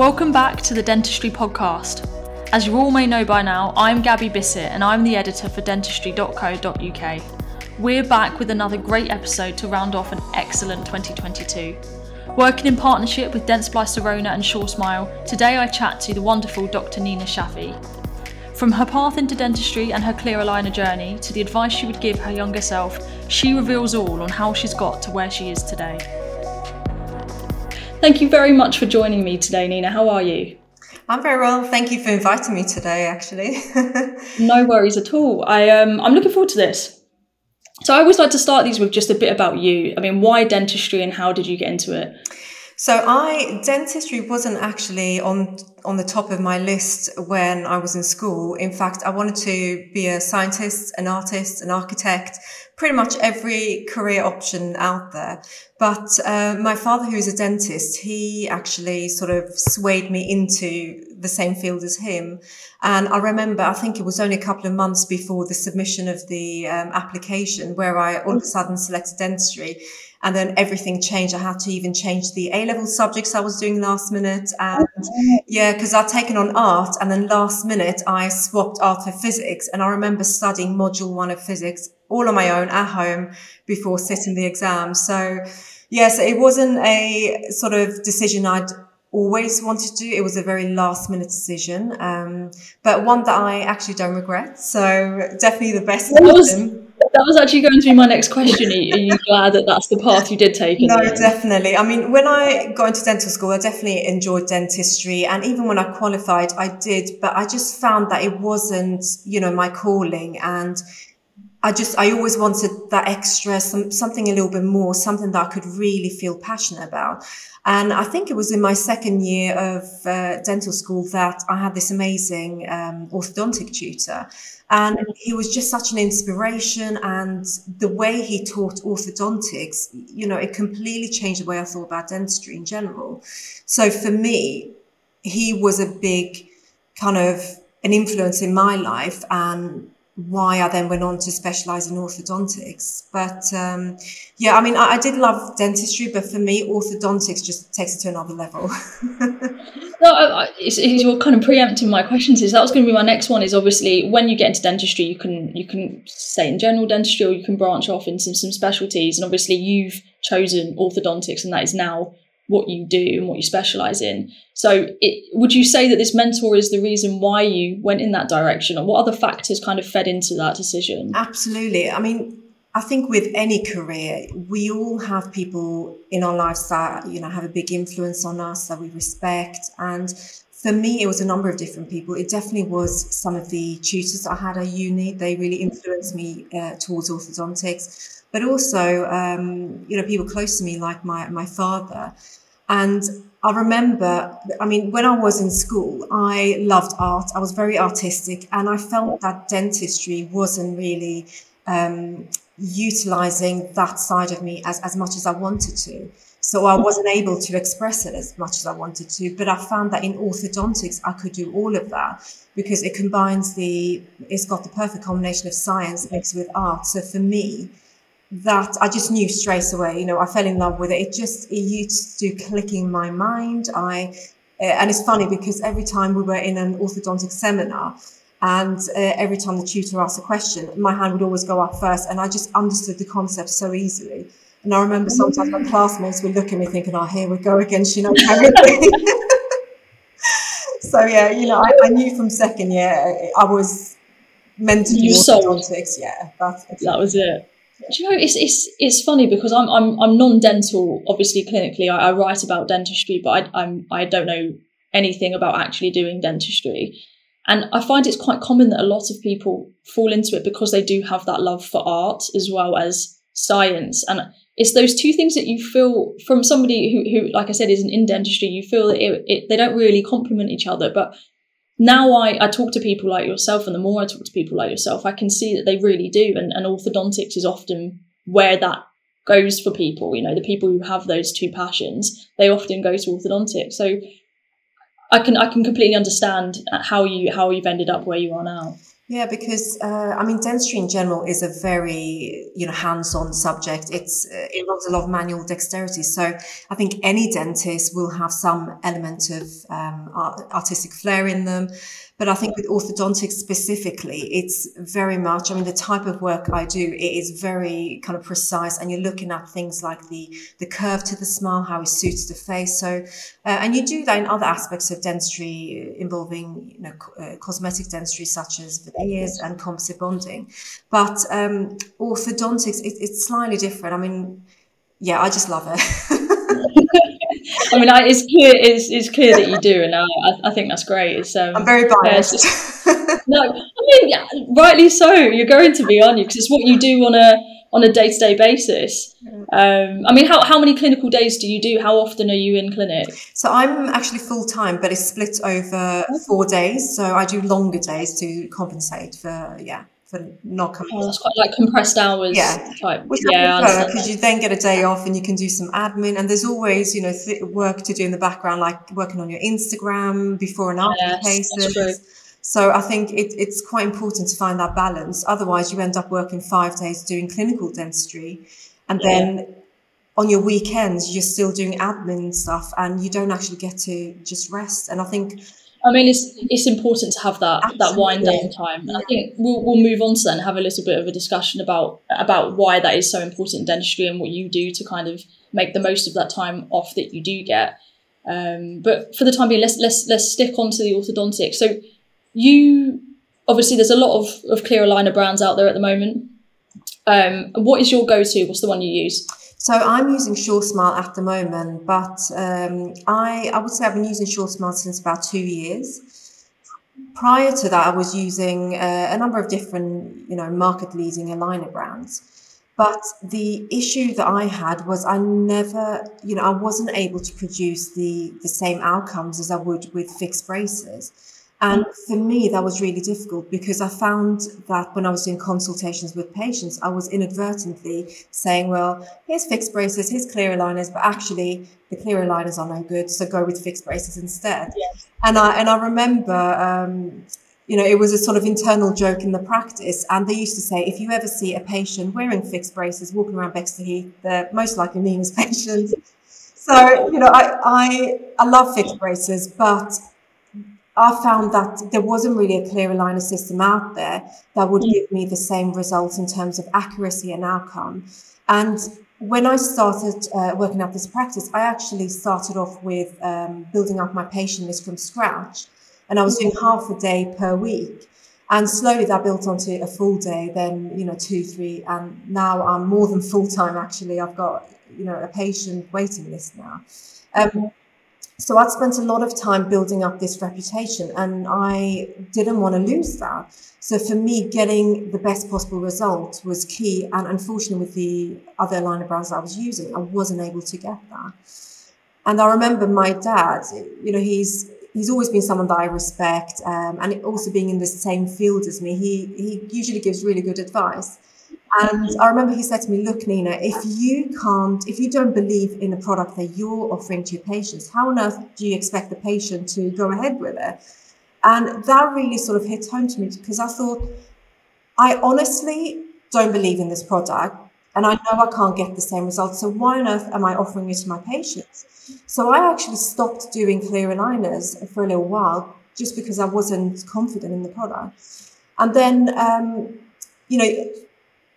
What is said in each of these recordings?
Welcome back to the Dentistry Podcast. As you all may know by now, I'm Gabby Bissett and I'm the editor for dentistry.co.uk. We're back with another great episode to round off an excellent 2022. Working in partnership with Dentsply Sirona and Sure Smile, today I chat to the wonderful Dr. Nina Shaffie. From her path into dentistry and her clear aligner journey to the advice she would give her younger self, she reveals all on how she's got to where she is today. Thank you very much for joining me today, Nina. How are you? I'm very well. Thank you for inviting me today, actually. no worries at all. I um I'm looking forward to this. So I always like to start these with just a bit about you. I mean, why dentistry and how did you get into it? So I dentistry wasn't actually on on the top of my list when I was in school. In fact, I wanted to be a scientist, an artist, an architect, pretty much every career option out there. But uh, my father, who's a dentist, he actually sort of swayed me into the same field as him. And I remember, I think it was only a couple of months before the submission of the um, application where I all of a sudden selected dentistry. And then everything changed. I had to even change the A level subjects I was doing last minute. And yeah, because I'd taken on art and then last minute I swapped art for physics. And I remember studying module one of physics all on my own at home before sitting the exam. So yes, it wasn't a sort of decision I'd always wanted to do. It was a very last minute decision, um, but one that I actually don't regret. So definitely the best that was actually going to be my next question. Are you glad that that's the path you did take? No, definitely. I mean, when I got into dental school, I definitely enjoyed dentistry. And even when I qualified, I did, but I just found that it wasn't, you know, my calling. And I just, I always wanted that extra, some, something a little bit more, something that I could really feel passionate about. And I think it was in my second year of uh, dental school that I had this amazing um, orthodontic tutor. And he was just such an inspiration. And the way he taught orthodontics, you know, it completely changed the way I thought about dentistry in general. So for me, he was a big kind of an influence in my life. And why I then went on to specialize in orthodontics. But um, yeah, I mean, I, I, did love dentistry, but for me, orthodontics just takes it to another level. no, I, it's, it's, you're kind of preempting my questions. Is that was going to be my next one? Is obviously when you get into dentistry, you can you can say in general dentistry, or you can branch off into some, some specialties. And obviously, you've chosen orthodontics, and that is now what you do and what you specialize in. So, it, would you say that this mentor is the reason why you went in that direction, or what other factors kind of fed into that decision? Absolutely. I mean, I think with any career, we all have people in our lives that you know have a big influence on us that we respect, and for me, it was a number of different people. It definitely was some of the tutors I had at uni. They really influenced me uh, towards orthodontics, but also, um, you know, people close to me, like my my father. And I remember, I mean, when I was in school, I loved art. I was very artistic, and I felt that dentistry wasn't really um, utilizing that side of me as, as much as I wanted to. So I wasn't able to express it as much as I wanted to. But I found that in orthodontics, I could do all of that because it combines the, it's got the perfect combination of science mixed with art. So for me, that I just knew straight away. You know, I fell in love with it. It just it used to click in my mind. I uh, and it's funny because every time we were in an orthodontic seminar, and uh, every time the tutor asked a question, my hand would always go up first, and I just understood the concept so easily. And I remember sometimes my classmates would look at me thinking, "Oh, here we go again. She knows everything." so yeah, you know, I, I, knew from second year I was meant to do orthodontics. Yeah, that was it. Do you know it's it's it's funny because I'm I'm I'm non-dental, obviously clinically. I, I write about dentistry, but I, I'm I don't know anything about actually doing dentistry. And I find it's quite common that a lot of people fall into it because they do have that love for art as well as science. And it's those two things that you feel from somebody who, who like I said, isn't in dentistry, you feel that it, it, they don't really complement each other. But now I, I talk to people like yourself, and the more I talk to people like yourself, I can see that they really do. And, and orthodontics is often where that goes for people. You know, the people who have those two passions, they often go to orthodontics. So I can I can completely understand how you how you've ended up where you are now. Yeah, because uh, I mean, dentistry in general is a very you know hands-on subject. It's uh, it involves a lot of manual dexterity. So I think any dentist will have some element of um, artistic flair in them. But I think with orthodontics specifically, it's very much, I mean, the type of work I do, it is very kind of precise and you're looking at things like the, the curve to the smile, how it suits the face. So, uh, and you do that in other aspects of dentistry involving, you know, uh, cosmetic dentistry such as veneers and composite bonding. But um, orthodontics, it, it's slightly different. I mean, yeah, I just love it. I mean, I, it's clear. It's, it's clear that you do, and I, I think that's great. It's, um, I'm very biased. no, I mean, yeah, rightly so. You're going to be, aren't you? Because it's what you do on a on a day to day basis. Um, I mean, how, how many clinical days do you do? How often are you in clinic? So I'm actually full time, but it's split over four days. So I do longer days to compensate for yeah for not coming. Oh, that's quite like compressed hours. Yeah, type. Which yeah, because you then get a day off and you can do some admin, and there's always you know th- work to do in the background, like working on your Instagram before and after yes, cases. So I think it, it's quite important to find that balance. Otherwise, you end up working five days doing clinical dentistry, and yeah. then on your weekends you're still doing admin stuff, and you don't actually get to just rest. And I think I mean, it's it's important to have that Absolutely. that wind down time, and I think we'll we'll move on to then have a little bit of a discussion about about why that is so important in dentistry and what you do to kind of make the most of that time off that you do get. Um, but for the time being, let's let's let's stick on to the orthodontics. So you obviously there's a lot of of clear aligner brands out there at the moment. Um, what is your go to? What's the one you use? So I'm using SureSmile at the moment, but um, I, I would say I've been using SureSmile since about two years. Prior to that, I was using uh, a number of different, you know, market-leading aligner brands. But the issue that I had was I never, you know, I wasn't able to produce the the same outcomes as I would with fixed braces. And for me, that was really difficult because I found that when I was doing consultations with patients, I was inadvertently saying, well, here's fixed braces, here's clear aligners, but actually the clear aligners are no good, so go with fixed braces instead. Yes. And I and I remember, um, you know, it was a sort of internal joke in the practice, and they used to say, if you ever see a patient wearing fixed braces walking around Bexley Heath, they're most likely Nina's patients. So, you know, I, I I love fixed braces, but I found that there wasn't really a clear aligner system out there that would mm. give me the same results in terms of accuracy and outcome. And when I started uh, working out this practice, I actually started off with um, building up my patient list from scratch. And I was doing mm. half a day per week. And slowly that built onto a full day, then, you know, two, three. And now I'm more than full time, actually. I've got, you know, a patient waiting list now. Um, so I'd spent a lot of time building up this reputation and I didn't want to lose that. So for me, getting the best possible result was key. And unfortunately, with the other aligner brands I was using, I wasn't able to get that. And I remember my dad, you know, he's he's always been someone that I respect, um, and also being in the same field as me, he he usually gives really good advice. And I remember he said to me, Look, Nina, if you can't, if you don't believe in a product that you're offering to your patients, how on earth do you expect the patient to go ahead with it? And that really sort of hit home to me because I thought, I honestly don't believe in this product and I know I can't get the same results. So why on earth am I offering it to my patients? So I actually stopped doing clear aligners for a little while just because I wasn't confident in the product. And then, um, you know,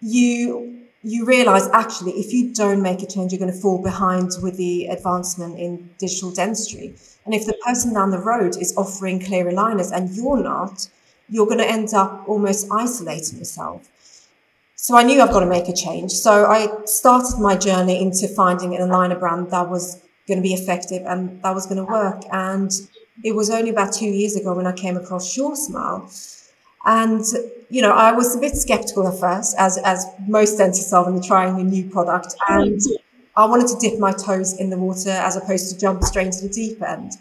you you realize actually if you don't make a change, you're going to fall behind with the advancement in digital dentistry. And if the person down the road is offering clear aligners and you're not, you're going to end up almost isolating yourself. So I knew I've got to make a change. So I started my journey into finding an aligner brand that was going to be effective and that was going to work. And it was only about two years ago when I came across SureSmile and you know, I was a bit skeptical at first, as as most dentists are when they're trying a new product, and I wanted to dip my toes in the water as opposed to jump straight into the deep end.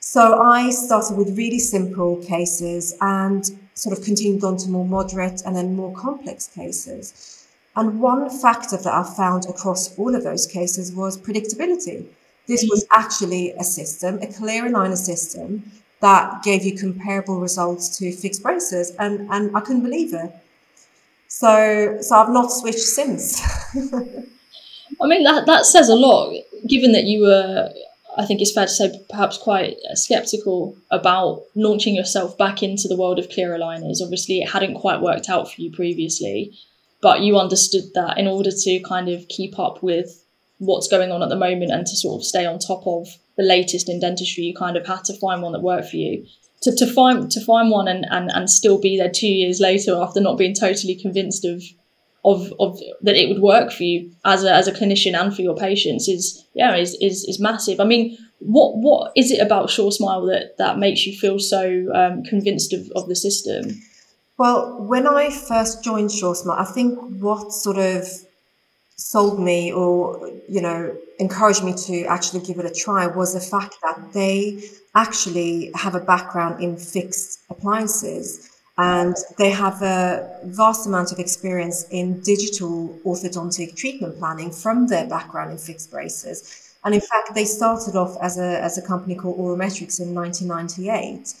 So I started with really simple cases and sort of continued on to more moderate and then more complex cases. And one factor that I found across all of those cases was predictability. This was mm. actually a system, a clear aligner system that gave you comparable results to fixed braces, and and I couldn't believe it. So so I've not switched since. I mean that that says a lot, given that you were. I think it's fair to say perhaps quite skeptical about launching yourself back into the world of clear aligners. Obviously, it hadn't quite worked out for you previously, but you understood that in order to kind of keep up with what's going on at the moment and to sort of stay on top of the latest in dentistry, you kind of had to find one that worked for you. To, to find to find one and, and, and still be there two years later after not being totally convinced of of, of that it would work for you as a, as a clinician and for your patients is yeah is, is, is massive. I mean, what what is it about Sure Smile that that makes you feel so um, convinced of, of the system? Well, when I first joined Sure Smile, I think what sort of sold me or you know encouraged me to actually give it a try was the fact that they actually have a background in fixed appliances and they have a vast amount of experience in digital orthodontic treatment planning from their background in fixed braces. And in fact they started off as a, as a company called OraMetrix in 1998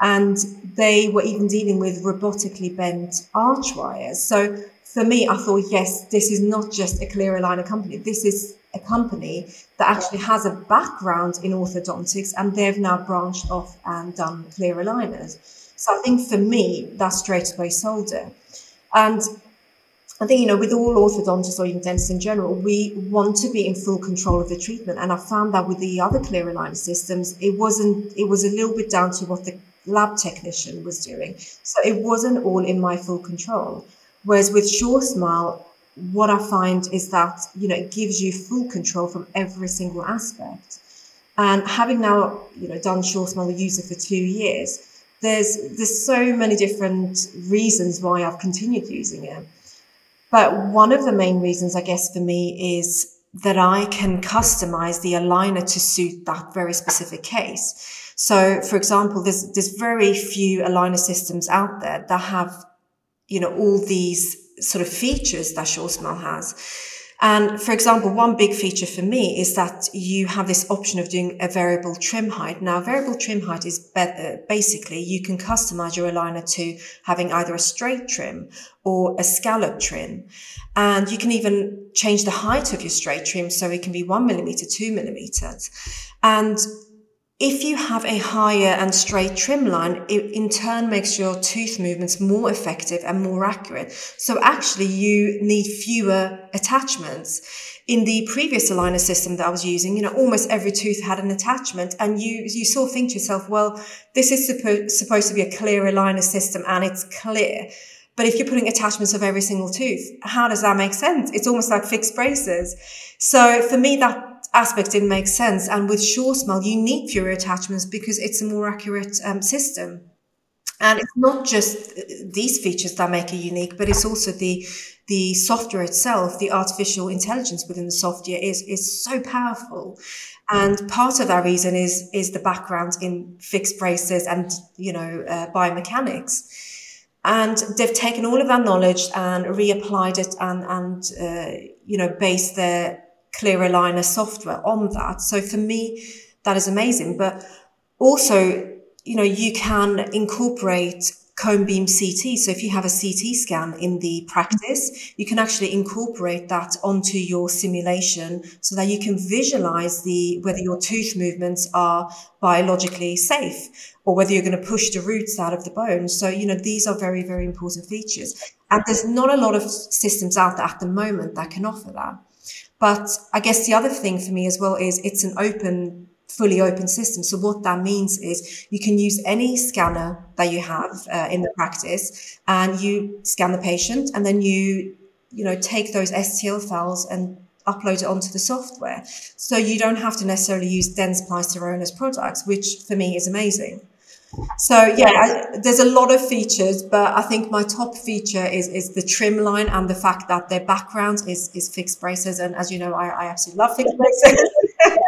and they were even dealing with robotically bent arch wires so for me, I thought, yes, this is not just a clear aligner company. This is a company that actually has a background in orthodontics and they've now branched off and done clear aligners. So I think for me, that straight away sold it. And I think, you know, with all orthodontists or even dentists in general, we want to be in full control of the treatment. And I found that with the other clear aligner systems, it wasn't, it was a little bit down to what the lab technician was doing. So it wasn't all in my full control. Whereas with Sure Smile, what I find is that you know it gives you full control from every single aspect. And having now you know done Sure Smile user for two years, there's there's so many different reasons why I've continued using it. But one of the main reasons, I guess, for me is that I can customize the aligner to suit that very specific case. So, for example, there's there's very few aligner systems out there that have you know, all these sort of features that Sure has. And for example, one big feature for me is that you have this option of doing a variable trim height. Now, variable trim height is better. Uh, basically you can customize your aligner to having either a straight trim or a scallop trim. And you can even change the height of your straight trim so it can be one millimeter, two millimeters. And if you have a higher and straight trim line, it in turn makes your tooth movements more effective and more accurate. So actually you need fewer attachments. In the previous aligner system that I was using, you know, almost every tooth had an attachment and you, you sort of think to yourself, well, this is suppo- supposed to be a clear aligner system and it's clear. But if you're putting attachments of every single tooth, how does that make sense? It's almost like fixed braces. So for me, that aspect didn't make sense. And with Sure Smile, you need fewer attachments because it's a more accurate um, system. And it's not just these features that make it unique, but it's also the the software itself, the artificial intelligence within the software is is so powerful. And part of that reason is is the background in fixed braces and you know uh, biomechanics. And they've taken all of that knowledge and reapplied it and and uh, you know based their clear aligner software on that. So for me, that is amazing. But also, you know, you can incorporate cone beam CT. So if you have a CT scan in the practice, you can actually incorporate that onto your simulation so that you can visualize the whether your tooth movements are biologically safe or whether you're going to push the roots out of the bone. So, you know, these are very, very important features. And there's not a lot of systems out there at the moment that can offer that. But I guess the other thing for me as well is it's an open, fully open system. So what that means is you can use any scanner that you have uh, in the practice and you scan the patient and then you, you know, take those STL files and upload it onto the software. So you don't have to necessarily use Dentsply Sirona's products, which for me is amazing. So yeah, I, there's a lot of features, but I think my top feature is is the trim line and the fact that their background is is fixed braces. And as you know, I, I absolutely love fixed braces.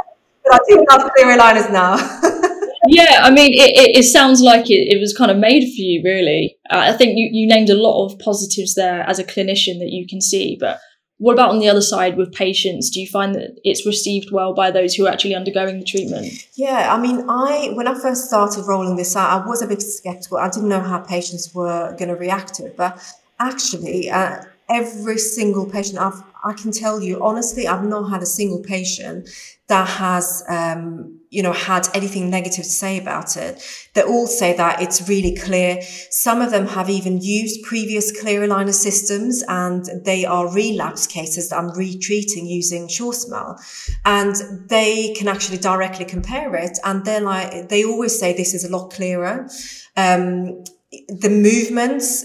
but I do love clear aligners now. yeah, I mean, it, it, it, sounds like it, it was kind of made for you, really. Uh, I think you, you named a lot of positives there as a clinician that you can see, but what about on the other side with patients? Do you find that it's received well by those who are actually undergoing the treatment? Yeah, I mean, I when I first started rolling this out, I was a bit skeptical. I didn't know how patients were going to react to it, but actually, uh, every single patient I've, I can tell you honestly, I've not had a single patient that has, um, you know, had anything negative to say about it. They all say that it's really clear. Some of them have even used previous clear aligner systems and they are relapse cases that I'm retreating using SureSmile. And they can actually directly compare it. And they're like, they always say this is a lot clearer. Um, the movements,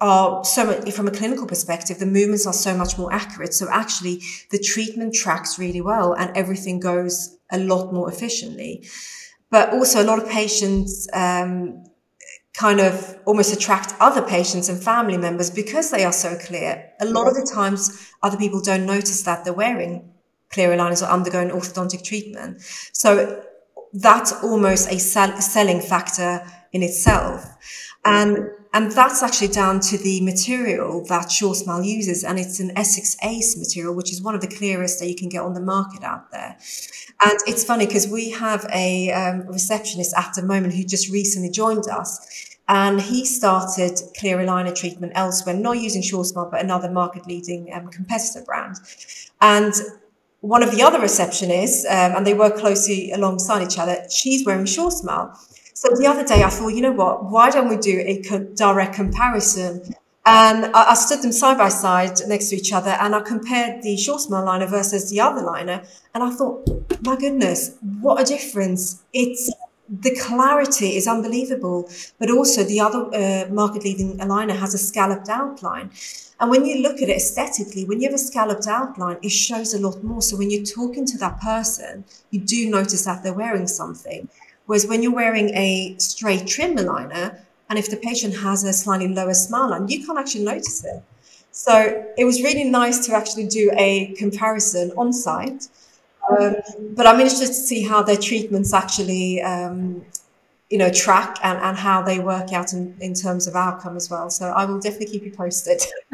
are so from a clinical perspective, the movements are so much more accurate. So actually the treatment tracks really well and everything goes a lot more efficiently. But also a lot of patients, um, kind of almost attract other patients and family members because they are so clear. A lot of the times other people don't notice that they're wearing clear aligners or undergoing orthodontic treatment. So that's almost a sell- selling factor in itself. And and that's actually down to the material that SureSmile uses. And it's an Essix Ace material, which is one of the clearest that you can get on the market out there. And it's funny because we have a um, receptionist at the moment who just recently joined us. And he started clear aligner treatment elsewhere, not using SureSmile, but another market leading um, competitor brand. And one of the other receptionists, um, and they work closely alongside each other, she's wearing SureSmile. So the other day I thought, you know what? Why don't we do a co- direct comparison? And I, I, stood them side by side next to each other and I compared the SureSmile liner versus the other liner. And I thought, my goodness, what a difference. It's the clarity is unbelievable, but also the other uh, market leading aligner has a scalloped outline. And when you look at it aesthetically, when you have a scalloped outline, it shows a lot more. So when you're talking to that person, you do notice that they're wearing something. Whereas when you're wearing a straight trim aligner, and if the patient has a slightly lower smile line, you can't actually notice it. So it was really nice to actually do a comparison on site. Um, but I'm interested to see how their treatments actually um, you know track and, and how they work out in, in terms of outcome as well so i will definitely keep you posted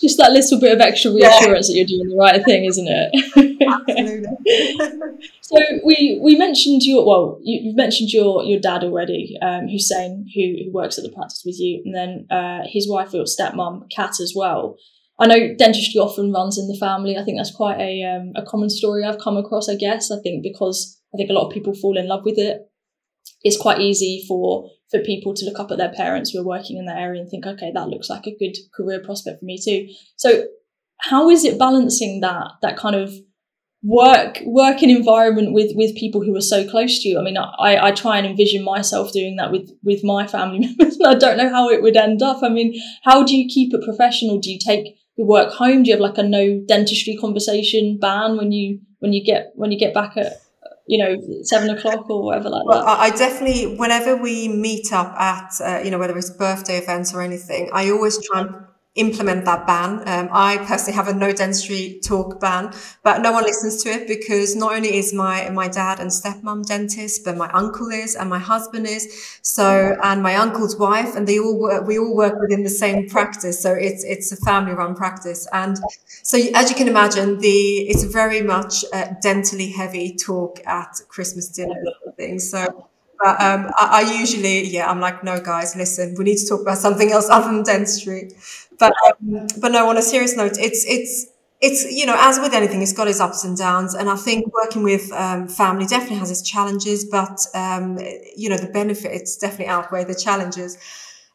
just that little bit of extra reassurance yeah. that you're doing the right thing isn't it absolutely so we we mentioned your well you, have mentioned your your dad already um, hussein who, who works at the practice with you and then uh, his wife or stepmom kat as well I know dentistry often runs in the family. I think that's quite a um, a common story I've come across. I guess I think because I think a lot of people fall in love with it it's quite easy for for people to look up at their parents who are working in that area and think, okay, that looks like a good career prospect for me too. So how is it balancing that that kind of work working environment with with people who are so close to you? I mean, I, I try and envision myself doing that with with my family members, and I don't know how it would end up. I mean, how do you keep it professional? Do you take your work home? Do you have like a no dentistry conversation ban when you when you get when you get back at you know, seven o'clock or whatever like well, that? I definitely, whenever we meet up at, uh, you know, whether it's birthday events or anything, I always try and implement that ban. Um, I personally have a no dentistry talk ban, but no one listens to it because not only is my my dad and stepmom dentist, but my uncle is and my husband is. So and my uncle's wife, and they all work. We all work within the same practice, so it's it's a family run practice. And so as you can imagine, the it's very much dentally heavy talk at Christmas dinner things. So. But um, I, I usually, yeah, I'm like, no, guys, listen, we need to talk about something else other than dentistry. But um, but no, on a serious note, it's it's it's you know as with anything, it's got its ups and downs, and I think working with um, family definitely has its challenges, but um, you know the benefits definitely outweigh the challenges,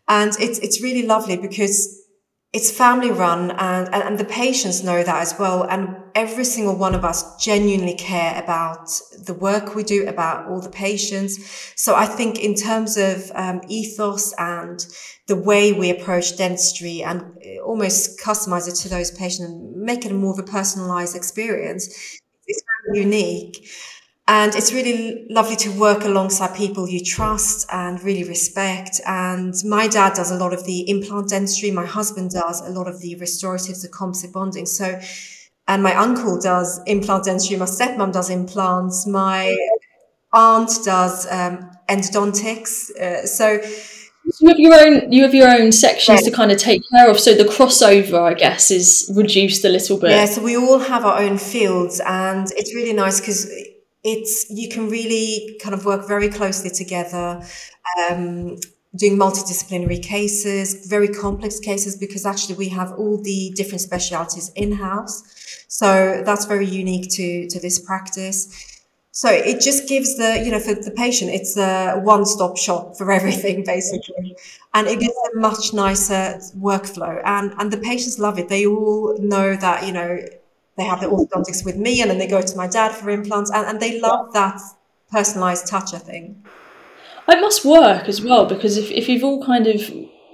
and it's it's really lovely because it's family run and, and, the patients know that as well. And every single one of us genuinely care about the work we do, about all the patients. So I think in terms of um, ethos and the way we approach dentistry and uh, almost customize it to those patients and make it more of a personalized experience, it's very unique. And it's really lovely to work alongside people you trust and really respect. And my dad does a lot of the implant dentistry. My husband does a lot of the restoratives, the composite bonding. So, and my uncle does implant dentistry. My stepmom does implants. My aunt does um, endodontics. Uh, so you have your own you have your own sections yeah. to kind of take care of so the crossover i guess is reduced a little bit yeah so we all have our own fields and it's really nice because it's you can really kind of work very closely together um, doing multidisciplinary cases very complex cases because actually we have all the different specialities in-house so that's very unique to to this practice so it just gives the, you know, for the patient, it's a one stop shop for everything basically. And it gives a much nicer workflow. And, and the patients love it. They all know that, you know, they have the orthodontics with me and then they go to my dad for implants and, and they love that personalized touch, I think. It must work as well because if, if you've all kind of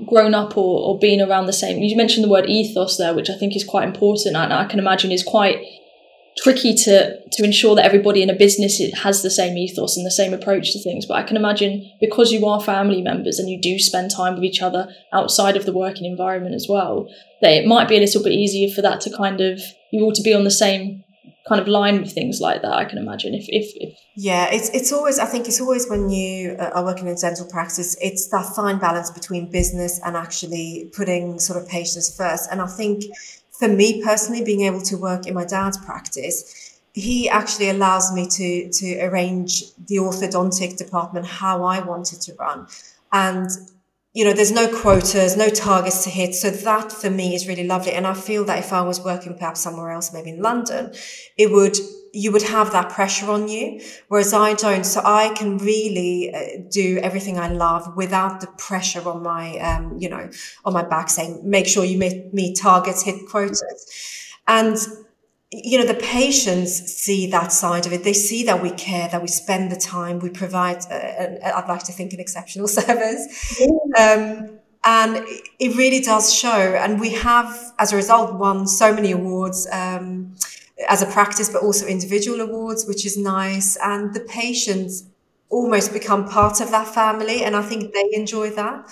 grown up or, or been around the same, you mentioned the word ethos there, which I think is quite important and I can imagine is quite tricky to to ensure that everybody in a business has the same ethos and the same approach to things. But I can imagine because you are family members and you do spend time with each other outside of the working environment as well, that it might be a little bit easier for that to kind of you ought to be on the same kind of line with things like that. I can imagine if if, if yeah, it's it's always I think it's always when you uh, are working in dental practice, it's that fine balance between business and actually putting sort of patients first. And I think for me personally, being able to work in my dad's practice, he actually allows me to to arrange the orthodontic department how I wanted to run. And you know, there's no quotas, no targets to hit. So that for me is really lovely. And I feel that if I was working perhaps somewhere else, maybe in London, it would you would have that pressure on you, whereas I don't. So I can really uh, do everything I love without the pressure on my, um, you know, on my back saying, make sure you meet, meet targets, hit quotas. And, you know, the patients see that side of it. They see that we care, that we spend the time, we provide, uh, I'd like to think, an exceptional service. Um, and it really does show. And we have, as a result, won so many awards. Um, as a practice, but also individual awards, which is nice. And the patients almost become part of that family. And I think they enjoy that.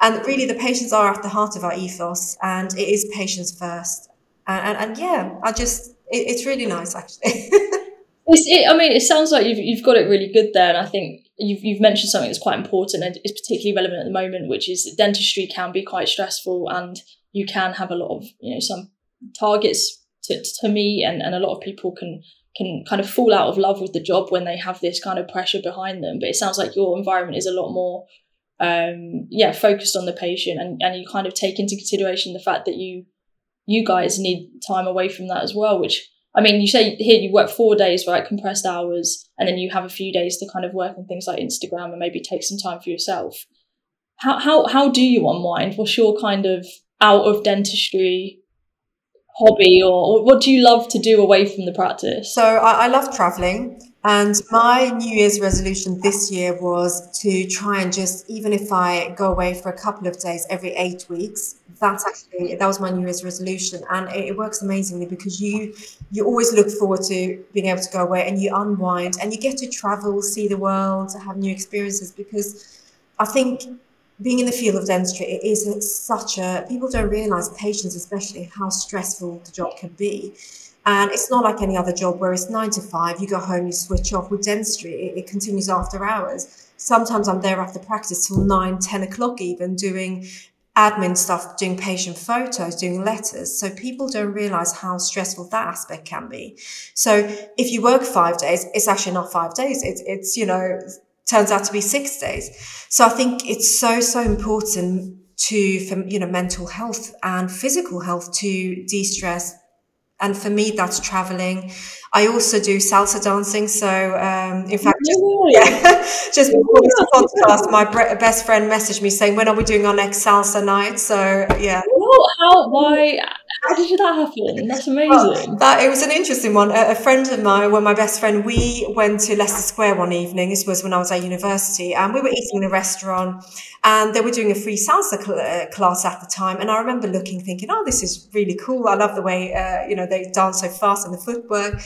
And really, the patients are at the heart of our ethos, and it is patients first. And, and, and yeah, I just, it, it's really nice actually. it, I mean, it sounds like you've, you've got it really good there. And I think you've, you've mentioned something that's quite important and is particularly relevant at the moment, which is dentistry can be quite stressful and you can have a lot of, you know, some targets to, to me and, and a lot of people can can kind of fall out of love with the job when they have this kind of pressure behind them. But it sounds like your environment is a lot more um yeah focused on the patient and, and you kind of take into consideration the fact that you you guys need time away from that as well which i mean you say here you work four days right compressed hours and then you have a few days to kind of work on things like instagram and maybe take some time for yourself how how, how do you unwind what's your kind of out of dentistry hobby or, what do you love to do away from the practice? So I, I love traveling. And my New Year's resolution this year was to try and just, even if I go away for a couple of days every eight weeks, that's actually that was my New Year's resolution, and it, it, works amazingly because you you always look forward to being able to go away and you unwind and you get to travel, see the world, have new experiences. Because I think being in the field of dentistry, it is such a people don't realize patients, especially how stressful the job can be. And it's not like any other job where it's nine to five, you go home, you switch off. With dentistry, it, it continues after hours. Sometimes I'm there after practice till nine, 10 o'clock, even doing admin stuff, doing patient photos, doing letters. So people don't realize how stressful that aspect can be. So if you work five days, it's actually not five days. It's, it's, you know, turns out to be six days. So I think it's so, so important to, for, you know, mental health and physical health to de-stress. And for me, that's traveling. I also do salsa dancing. So, um, in fact, just, yeah, just before this podcast, my best friend messaged me saying, "When are we doing our next salsa night?" So, yeah. Well, how? Why? How did that happen? That's amazing. That it was an interesting one. A, a, friend of mine, well, my best friend, we went to Leicester Square one evening. This was when I was at university, and we were eating in a restaurant, and they were doing a free salsa cl- uh, class at the time. And I remember looking, thinking, "Oh, this is really cool. I love the way uh, you know they dance so fast and the footwork."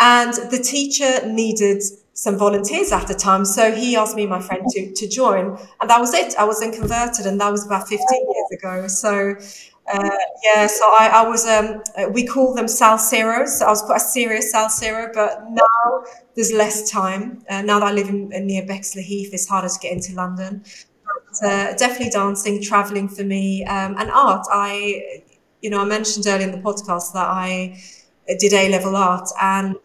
And the teacher needed some volunteers at the time. So he asked me, my friend, to, to join. And that was it. I was then converted, and that was about 15 years ago. So uh, yeah, so I, I was, um, uh, we call them salseros. I was quite a serious salsero, but now there's less time. Uh, now that I live in, in near Bexley Heath, it's harder to get into London. uh, definitely dancing, traveling for me, um, and art. I, you know, I mentioned earlier in the podcast that I did A level art and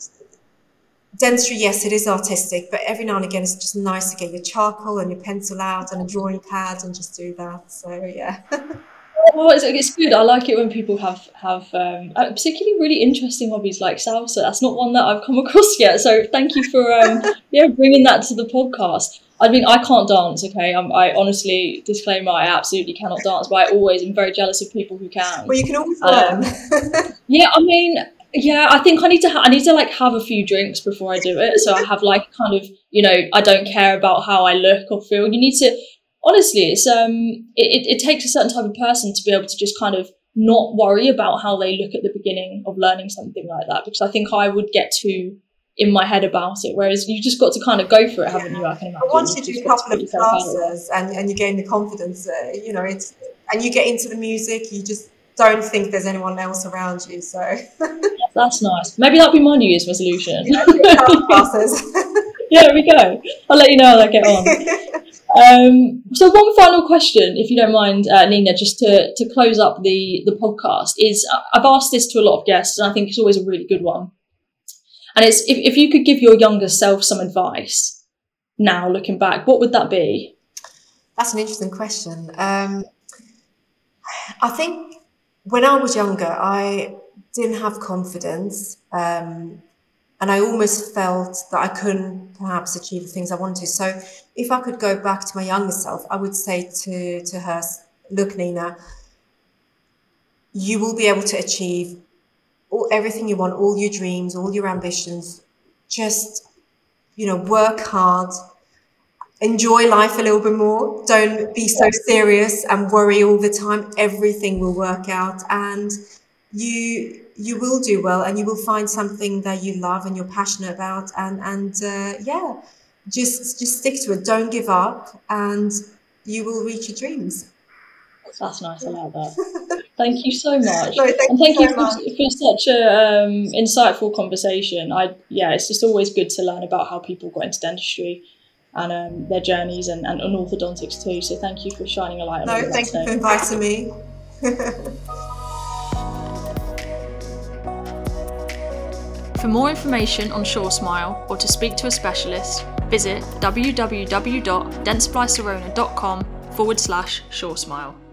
dentistry. Yes, it is artistic, but every now and again, it's just nice to get your charcoal and your pencil out and a drawing pad and just do that. So yeah. well, it's, it's good. I like it when people have have um, uh, particularly really interesting hobbies like salsa. That's not one that I've come across yet. So thank you for um, yeah bringing that to the podcast. I mean, I can't dance. Okay, I'm, I honestly disclaimer, I absolutely cannot dance, but I always am very jealous of people who can. Well, you can always learn. Um, yeah, I mean, yeah, I think I need to. Ha- I need to like have a few drinks before I do it. So I have like kind of, you know, I don't care about how I look or feel. You need to honestly, it's um, it, it takes a certain type of person to be able to just kind of not worry about how they look at the beginning of learning something like that. Because I think I would get too in my head about it. Whereas you just got to kind of go for it, haven't yeah. you? I can imagine. But once you do a couple of classes and, and you gain the confidence, uh, you know, it's and you get into the music, you just don't think there's anyone else around you. So that's nice. Maybe that'll be my New Year's resolution. classes. yeah, there we go. I'll let you know how I get on. Um, so one final question, if you don't mind, uh, Nina, just to, to close up the, the podcast is uh, I've asked this to a lot of guests and I think it's always a really good one. And it's if, if you could give your younger self some advice now looking back, what would that be? That's an interesting question. Um, I think when I was younger, I didn't have confidence. Um, and I almost felt that I couldn't perhaps achieve the things I wanted to. So if I could go back to my younger self, I would say to to her, look, Nina, you will be able to achieve all, everything you want, all your dreams, all your ambitions. Just you know, work hard, enjoy life a little bit more. Don't be so serious and worry all the time. Everything will work out, and you you will do well and you will find something that you love and you're passionate about and and uh, yeah just just stick to it. Don't give up and you will reach your dreams. That's nice. I like that. Thank you so much. No, thank and thank you, so for, for, such a um, insightful conversation. I yeah it's just always good to learn about how people got into dentistry and um, their journeys and, and, and orthodontics too. So thank you for shining a light on no thank you for inviting me For more information on SureSmile or to speak to a specialist, visit www.dentsplysirona.com forward slash SureSmile.